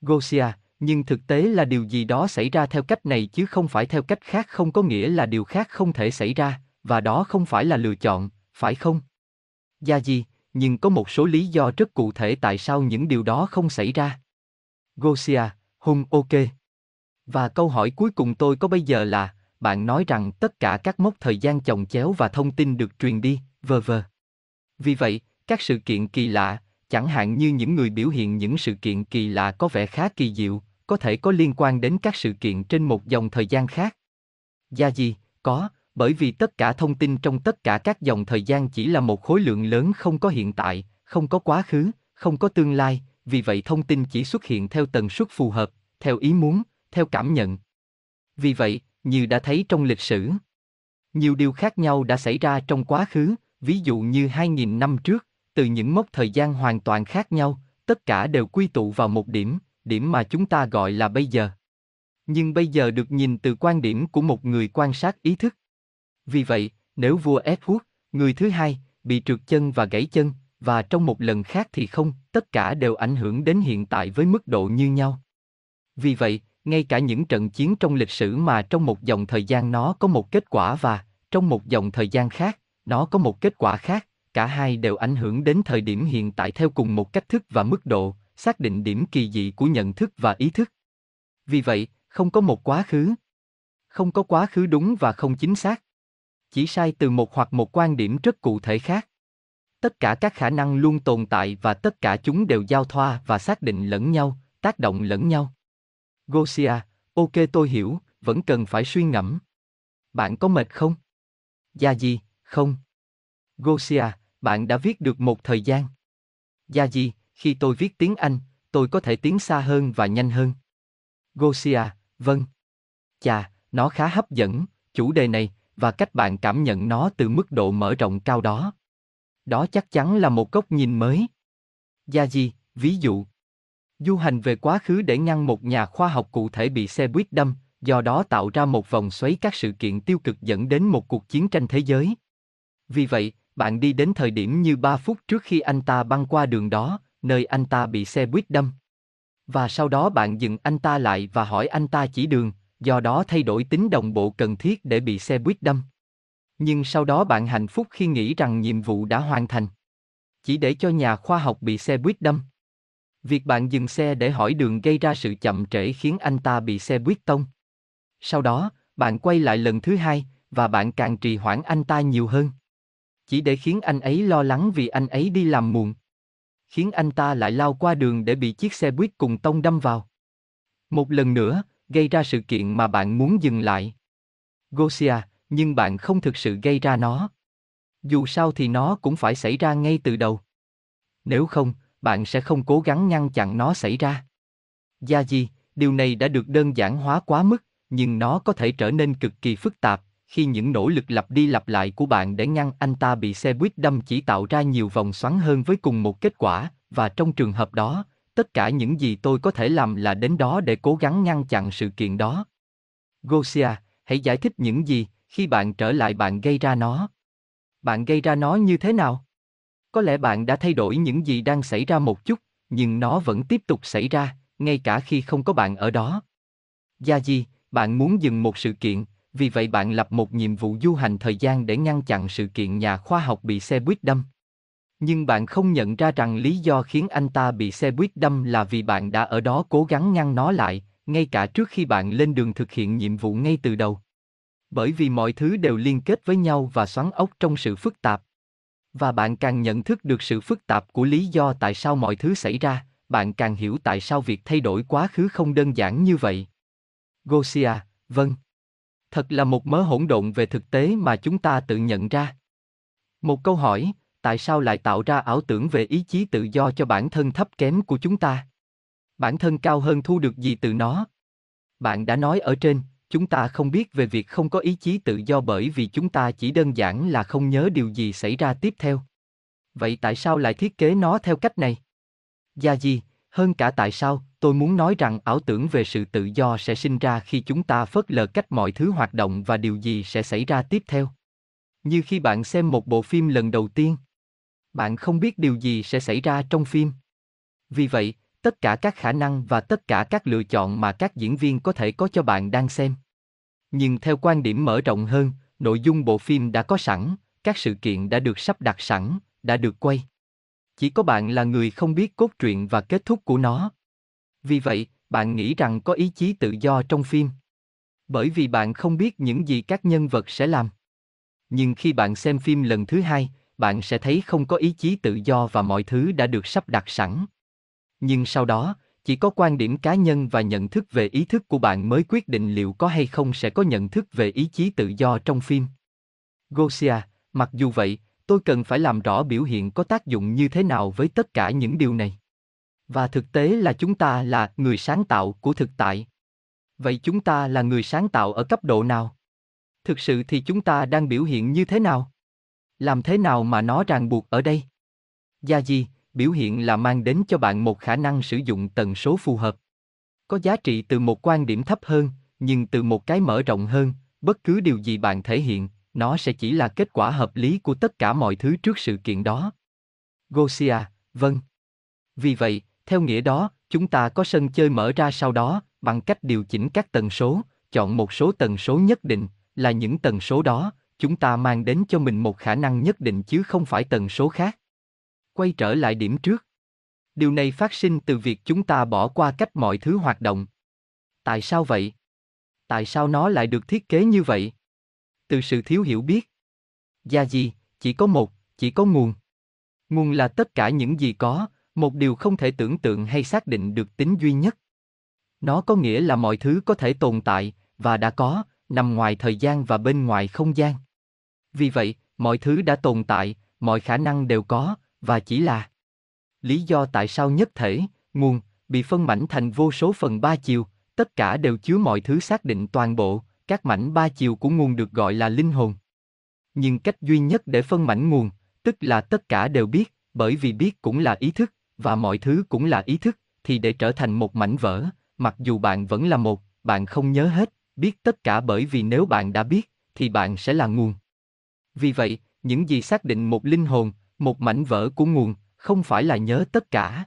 A: Gosia, nhưng thực tế là điều gì đó xảy ra theo cách này chứ không phải theo cách khác không có nghĩa là điều khác không thể xảy ra, và đó không phải là lựa chọn, phải không? Gia gì? Nhưng có một số lý do rất cụ thể tại sao những điều đó không xảy ra. Gosia, hung ok. Và câu hỏi cuối cùng tôi có bây giờ là, bạn nói rằng tất cả các mốc thời gian chồng chéo và thông tin được truyền đi, vờ vờ. Vì vậy, các sự kiện kỳ lạ, chẳng hạn như những người biểu hiện những sự kiện kỳ lạ có vẻ khá kỳ diệu, có thể có liên quan đến các sự kiện trên một dòng thời gian khác. Gia gì, có, bởi vì tất cả thông tin trong tất cả các dòng thời gian chỉ là một khối lượng lớn không có hiện tại, không có quá khứ, không có tương lai, vì vậy thông tin chỉ xuất hiện theo tần suất phù hợp, theo ý muốn, theo cảm nhận. Vì vậy, như đã thấy trong lịch sử. Nhiều điều khác nhau đã xảy ra trong quá khứ, ví dụ như 2.000 năm trước, từ những mốc thời gian hoàn toàn khác nhau, tất cả đều quy tụ vào một điểm, điểm mà chúng ta gọi là bây giờ. Nhưng bây giờ được nhìn từ quan điểm của một người quan sát ý thức. Vì vậy, nếu vua Edward, người thứ hai, bị trượt chân và gãy chân, và trong một lần khác thì không, tất cả đều ảnh hưởng đến hiện tại với mức độ như nhau. Vì vậy, ngay cả những trận chiến trong lịch sử mà trong một dòng thời gian nó có một kết quả và, trong một dòng thời gian khác, nó có một kết quả khác, cả hai đều ảnh hưởng đến thời điểm hiện tại theo cùng một cách thức và mức độ, xác định điểm kỳ dị của nhận thức và ý thức. Vì vậy, không có một quá khứ. Không có quá khứ đúng và không chính xác. Chỉ sai từ một hoặc một quan điểm rất cụ thể khác. Tất cả các khả năng luôn tồn tại và tất cả chúng đều giao thoa và xác định lẫn nhau, tác động lẫn nhau. Gosia, ok tôi hiểu, vẫn cần phải suy ngẫm. Bạn có mệt không? Gia gì, không. Gosia, bạn đã viết được một thời gian. Gia gì, khi tôi viết tiếng Anh, tôi có thể tiến xa hơn và nhanh hơn. Gosia, vâng. Chà, nó khá hấp dẫn, chủ đề này, và cách bạn cảm nhận nó từ mức độ mở rộng cao đó. Đó chắc chắn là một góc nhìn mới. Gia gì, ví dụ. Du hành về quá khứ để ngăn một nhà khoa học cụ thể bị xe buýt đâm, do đó tạo ra một vòng xoáy các sự kiện tiêu cực dẫn đến một cuộc chiến tranh thế giới. Vì vậy, bạn đi đến thời điểm như 3 phút trước khi anh ta băng qua đường đó, nơi anh ta bị xe buýt đâm. Và sau đó bạn dừng anh ta lại và hỏi anh ta chỉ đường, do đó thay đổi tính đồng bộ cần thiết để bị xe buýt đâm. Nhưng sau đó bạn hạnh phúc khi nghĩ rằng nhiệm vụ đã hoàn thành. Chỉ để cho nhà khoa học bị xe buýt đâm. Việc bạn dừng xe để hỏi đường gây ra sự chậm trễ khiến anh ta bị xe buýt tông. Sau đó, bạn quay lại lần thứ hai, và bạn càng trì hoãn anh ta nhiều hơn. Chỉ để khiến anh ấy lo lắng vì anh ấy đi làm muộn. Khiến anh ta lại lao qua đường để bị chiếc xe buýt cùng tông đâm vào. Một lần nữa, gây ra sự kiện mà bạn muốn dừng lại. Gosia, nhưng bạn không thực sự gây ra nó. Dù sao thì nó cũng phải xảy ra ngay từ đầu. Nếu không, bạn sẽ không cố gắng ngăn chặn nó xảy ra. Gia di, điều này đã được đơn giản hóa quá mức, nhưng nó có thể trở nên cực kỳ phức tạp khi những nỗ lực lặp đi lặp lại của bạn để ngăn anh ta bị xe buýt đâm chỉ tạo ra nhiều vòng xoắn hơn với cùng một kết quả, và trong trường hợp đó, tất cả những gì tôi có thể làm là đến đó để cố gắng ngăn chặn sự kiện đó. Gosia, hãy giải thích những gì, khi bạn trở lại bạn gây ra nó. Bạn gây ra nó như thế nào? Có lẽ bạn đã thay đổi những gì đang xảy ra một chút, nhưng nó vẫn tiếp tục xảy ra, ngay cả khi không có bạn ở đó. Gia Di, bạn muốn dừng một sự kiện, vì vậy bạn lập một nhiệm vụ du hành thời gian để ngăn chặn sự kiện nhà khoa học bị xe buýt đâm. Nhưng bạn không nhận ra rằng lý do khiến anh ta bị xe buýt đâm là vì bạn đã ở đó cố gắng ngăn nó lại, ngay cả trước khi bạn lên đường thực hiện nhiệm vụ ngay từ đầu. Bởi vì mọi thứ đều liên kết với nhau và xoắn ốc trong sự phức tạp. Và bạn càng nhận thức được sự phức tạp của lý do tại sao mọi thứ xảy ra, bạn càng hiểu tại sao việc thay đổi quá khứ không đơn giản như vậy. Gosia, vâng. Thật là một mớ hỗn độn về thực tế mà chúng ta tự nhận ra. Một câu hỏi, tại sao lại tạo ra ảo tưởng về ý chí tự do cho bản thân thấp kém của chúng ta? Bản thân cao hơn thu được gì từ nó? Bạn đã nói ở trên, chúng ta không biết về việc không có ý chí tự do bởi vì chúng ta chỉ đơn giản là không nhớ điều gì xảy ra tiếp theo. Vậy tại sao lại thiết kế nó theo cách này? Gia gì, hơn cả tại sao, tôi muốn nói rằng ảo tưởng về sự tự do sẽ sinh ra khi chúng ta phớt lờ cách mọi thứ hoạt động và điều gì sẽ xảy ra tiếp theo. Như khi bạn xem một bộ phim lần đầu tiên, bạn không biết điều gì sẽ xảy ra trong phim. Vì vậy, tất cả các khả năng và tất cả các lựa chọn mà các diễn viên có thể có cho bạn đang xem. Nhưng theo quan điểm mở rộng hơn, nội dung bộ phim đã có sẵn, các sự kiện đã được sắp đặt sẵn, đã được quay. Chỉ có bạn là người không biết cốt truyện và kết thúc của nó. Vì vậy, bạn nghĩ rằng có ý chí tự do trong phim. Bởi vì bạn không biết những gì các nhân vật sẽ làm. Nhưng khi bạn xem phim lần thứ hai, bạn sẽ thấy không có ý chí tự do và mọi thứ đã được sắp đặt sẵn. Nhưng sau đó, chỉ có quan điểm cá nhân và nhận thức về ý thức của bạn mới quyết định liệu có hay không sẽ có nhận thức về ý chí tự do trong phim. Gosia, mặc dù vậy, tôi cần phải làm rõ biểu hiện có tác dụng như thế nào với tất cả những điều này. Và thực tế là chúng ta là người sáng tạo của thực tại. Vậy chúng ta là người sáng tạo ở cấp độ nào? Thực sự thì chúng ta đang biểu hiện như thế nào? Làm thế nào mà nó ràng buộc ở đây? Gia di, biểu hiện là mang đến cho bạn một khả năng sử dụng tần số phù hợp. Có giá trị từ một quan điểm thấp hơn, nhưng từ một cái mở rộng hơn, bất cứ điều gì bạn thể hiện, nó sẽ chỉ là kết quả hợp lý của tất cả mọi thứ trước sự kiện đó. Gosia, vâng. Vì vậy, theo nghĩa đó, chúng ta có sân chơi mở ra sau đó, bằng cách điều chỉnh các tần số, chọn một số tần số nhất định, là những tần số đó, chúng ta mang đến cho mình một khả năng nhất định chứ không phải tần số khác. Quay trở lại điểm trước. Điều này phát sinh từ việc chúng ta bỏ qua cách mọi thứ hoạt động. Tại sao vậy? Tại sao nó lại được thiết kế như vậy? Từ sự thiếu hiểu biết. Gia gì, chỉ có một, chỉ có nguồn. Nguồn là tất cả những gì có, một điều không thể tưởng tượng hay xác định được tính duy nhất. Nó có nghĩa là mọi thứ có thể tồn tại, và đã có, nằm ngoài thời gian và bên ngoài không gian. Vì vậy, mọi thứ đã tồn tại, mọi khả năng đều có, và chỉ là lý do tại sao nhất thể, nguồn, bị phân mảnh thành vô số phần ba chiều, tất cả đều chứa mọi thứ xác định toàn bộ, các mảnh ba chiều của nguồn được gọi là linh hồn. Nhưng cách duy nhất để phân mảnh nguồn, tức là tất cả đều biết, bởi vì biết cũng là ý thức, và mọi thứ cũng là ý thức, thì để trở thành một mảnh vỡ, mặc dù bạn vẫn là một, bạn không nhớ hết, biết tất cả bởi vì nếu bạn đã biết, thì bạn sẽ là nguồn. Vì vậy, những gì xác định một linh hồn, một mảnh vỡ của nguồn, không phải là nhớ tất cả.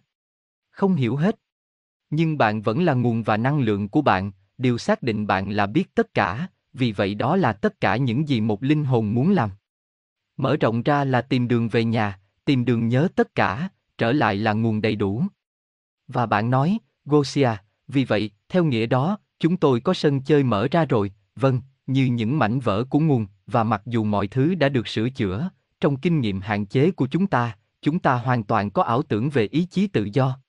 A: Không hiểu hết. Nhưng bạn vẫn là nguồn và năng lượng của bạn, điều xác định bạn là biết tất cả, vì vậy đó là tất cả những gì một linh hồn muốn làm. Mở rộng ra là tìm đường về nhà, tìm đường nhớ tất cả, trở lại là nguồn đầy đủ. Và bạn nói, Gosia, vì vậy, theo nghĩa đó, chúng tôi có sân chơi mở ra rồi, vâng, như những mảnh vỡ của nguồn, và mặc dù mọi thứ đã được sửa chữa, trong kinh nghiệm hạn chế của chúng ta, chúng ta hoàn toàn có ảo tưởng về ý chí tự do.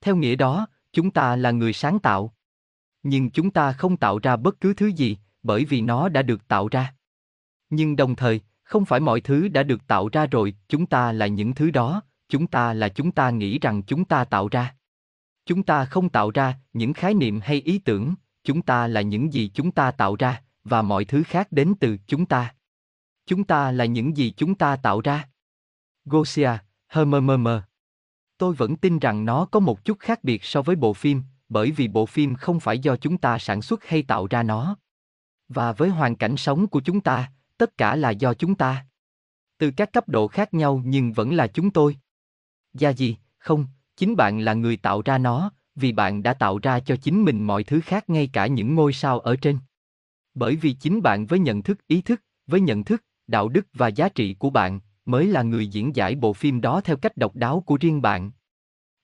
A: Theo nghĩa đó, chúng ta là người sáng tạo. Nhưng chúng ta không tạo ra bất cứ thứ gì, bởi vì nó đã được tạo ra. Nhưng đồng thời, không phải mọi thứ đã được tạo ra rồi, chúng ta là những thứ đó, chúng ta là chúng ta nghĩ rằng chúng ta tạo ra. Chúng ta không tạo ra những khái niệm hay ý tưởng, chúng ta là những gì chúng ta tạo ra, và mọi thứ khác đến từ chúng ta. Chúng ta là những gì chúng ta tạo ra. Gosia, HMMM. Tôi vẫn tin rằng nó có một chút khác biệt so với bộ phim, bởi vì bộ phim không phải do chúng ta sản xuất hay tạo ra nó. Và với hoàn cảnh sống của chúng ta, tất cả là do chúng ta. Từ các cấp độ khác nhau nhưng vẫn là chúng tôi. Gia gì, không, chính bạn là người tạo ra nó, vì bạn đã tạo ra cho chính mình mọi thứ khác ngay cả những ngôi sao ở trên. Bởi vì chính bạn với nhận thức ý thức, với nhận thức, đạo đức và giá trị của bạn, mới là người diễn giải bộ phim đó theo cách độc đáo của riêng bạn.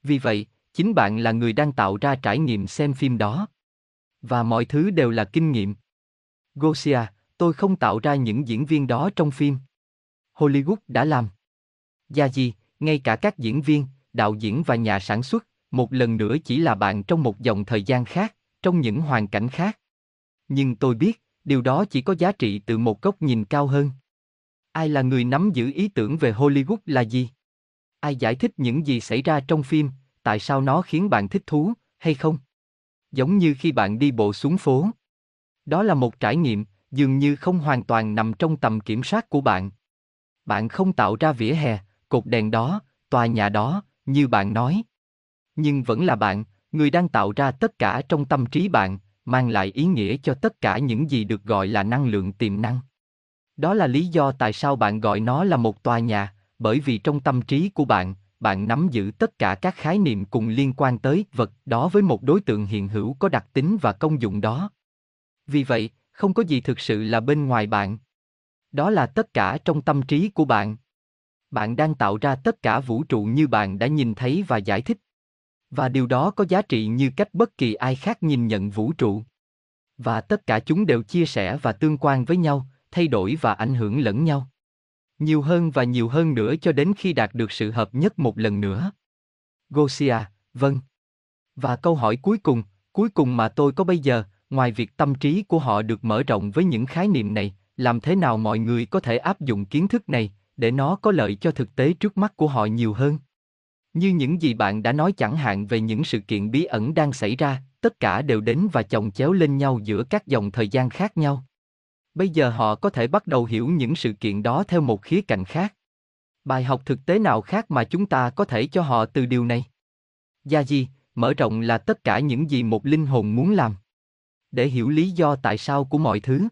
A: Vì vậy, chính bạn là người đang tạo ra trải nghiệm xem phim đó. Và mọi thứ đều là kinh nghiệm. Gosia, tôi không tạo ra những diễn viên đó trong phim. Hollywood đã làm. Gia gì, ngay cả các diễn viên, đạo diễn và nhà sản xuất, một lần nữa chỉ là bạn trong một dòng thời gian khác, trong những hoàn cảnh khác. Nhưng tôi biết, điều đó chỉ có giá trị từ một góc nhìn cao hơn. Ai là người nắm giữ ý tưởng về Hollywood là gì? Ai giải thích những gì xảy ra trong phim, tại sao nó khiến bạn thích thú, hay không? Giống như khi bạn đi bộ xuống phố. Đó là một trải nghiệm, dường như không hoàn toàn nằm trong tầm kiểm soát của bạn. Bạn không tạo ra vỉa hè, cột đèn đó, tòa nhà đó, như bạn nói. Nhưng vẫn là bạn, người đang tạo ra tất cả trong tâm trí bạn, mang lại ý nghĩa cho tất cả những gì được gọi là năng lượng tiềm năng. Đó là lý do tại sao bạn gọi nó là một tòa nhà, bởi vì trong tâm trí của bạn, bạn nắm giữ tất cả các khái niệm cùng liên quan tới vật đó với một đối tượng hiện hữu có đặc tính và công dụng đó. Vì vậy, không có gì thực sự là bên ngoài bạn. Đó là tất cả trong tâm trí của bạn. Bạn đang tạo ra tất cả vũ trụ như bạn đã nhìn thấy và giải thích. Và điều đó có giá trị như cách bất kỳ ai khác nhìn nhận vũ trụ. Và tất cả chúng đều chia sẻ và tương quan với nhau, thay đổi và ảnh hưởng lẫn nhau. Nhiều hơn và nhiều hơn nữa cho đến khi đạt được sự hợp nhất một lần nữa. Gosia, vâng. Và câu hỏi cuối cùng, cuối cùng mà tôi có bây giờ, ngoài việc tâm trí của họ được mở rộng với những khái niệm này, làm thế nào mọi người có thể áp dụng kiến thức này, để nó có lợi cho thực tế trước mắt của họ nhiều hơn? Như những gì bạn đã nói chẳng hạn về những sự kiện bí ẩn đang xảy ra, tất cả đều đến và chồng chéo lên nhau giữa các dòng thời gian khác nhau. Bây giờ họ có thể bắt đầu hiểu những sự kiện đó theo một khía cạnh khác. Bài học thực tế nào khác mà chúng ta có thể cho họ từ điều này? Gia di, mở rộng là tất cả những gì một linh hồn muốn làm. Để hiểu lý do tại sao của mọi thứ.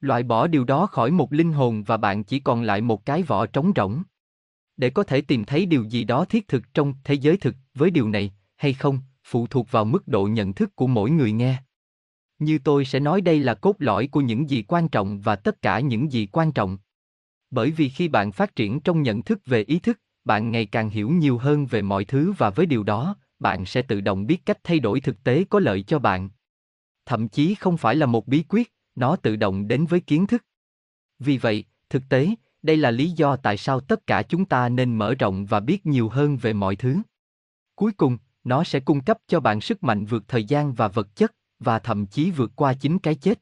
A: Loại bỏ điều đó khỏi một linh hồn và bạn chỉ còn lại một cái vỏ trống rỗng. Để có thể tìm thấy điều gì đó thiết thực trong thế giới thực với điều này, hay không, phụ thuộc vào mức độ nhận thức của mỗi người nghe. Như tôi sẽ nói đây là cốt lõi của những gì quan trọng và tất cả những gì quan trọng. Bởi vì khi bạn phát triển trong nhận thức về ý thức, bạn ngày càng hiểu nhiều hơn về mọi thứ và với điều đó, bạn sẽ tự động biết cách thay đổi thực tế có lợi cho bạn. Thậm chí không phải là một bí quyết, nó tự động đến với kiến thức. Vì vậy, thực tế, đây là lý do tại sao tất cả chúng ta nên mở rộng và biết nhiều hơn về mọi thứ. Cuối cùng, nó sẽ cung cấp cho bạn sức mạnh vượt thời gian và vật chất, và thậm chí vượt qua chính cái chết.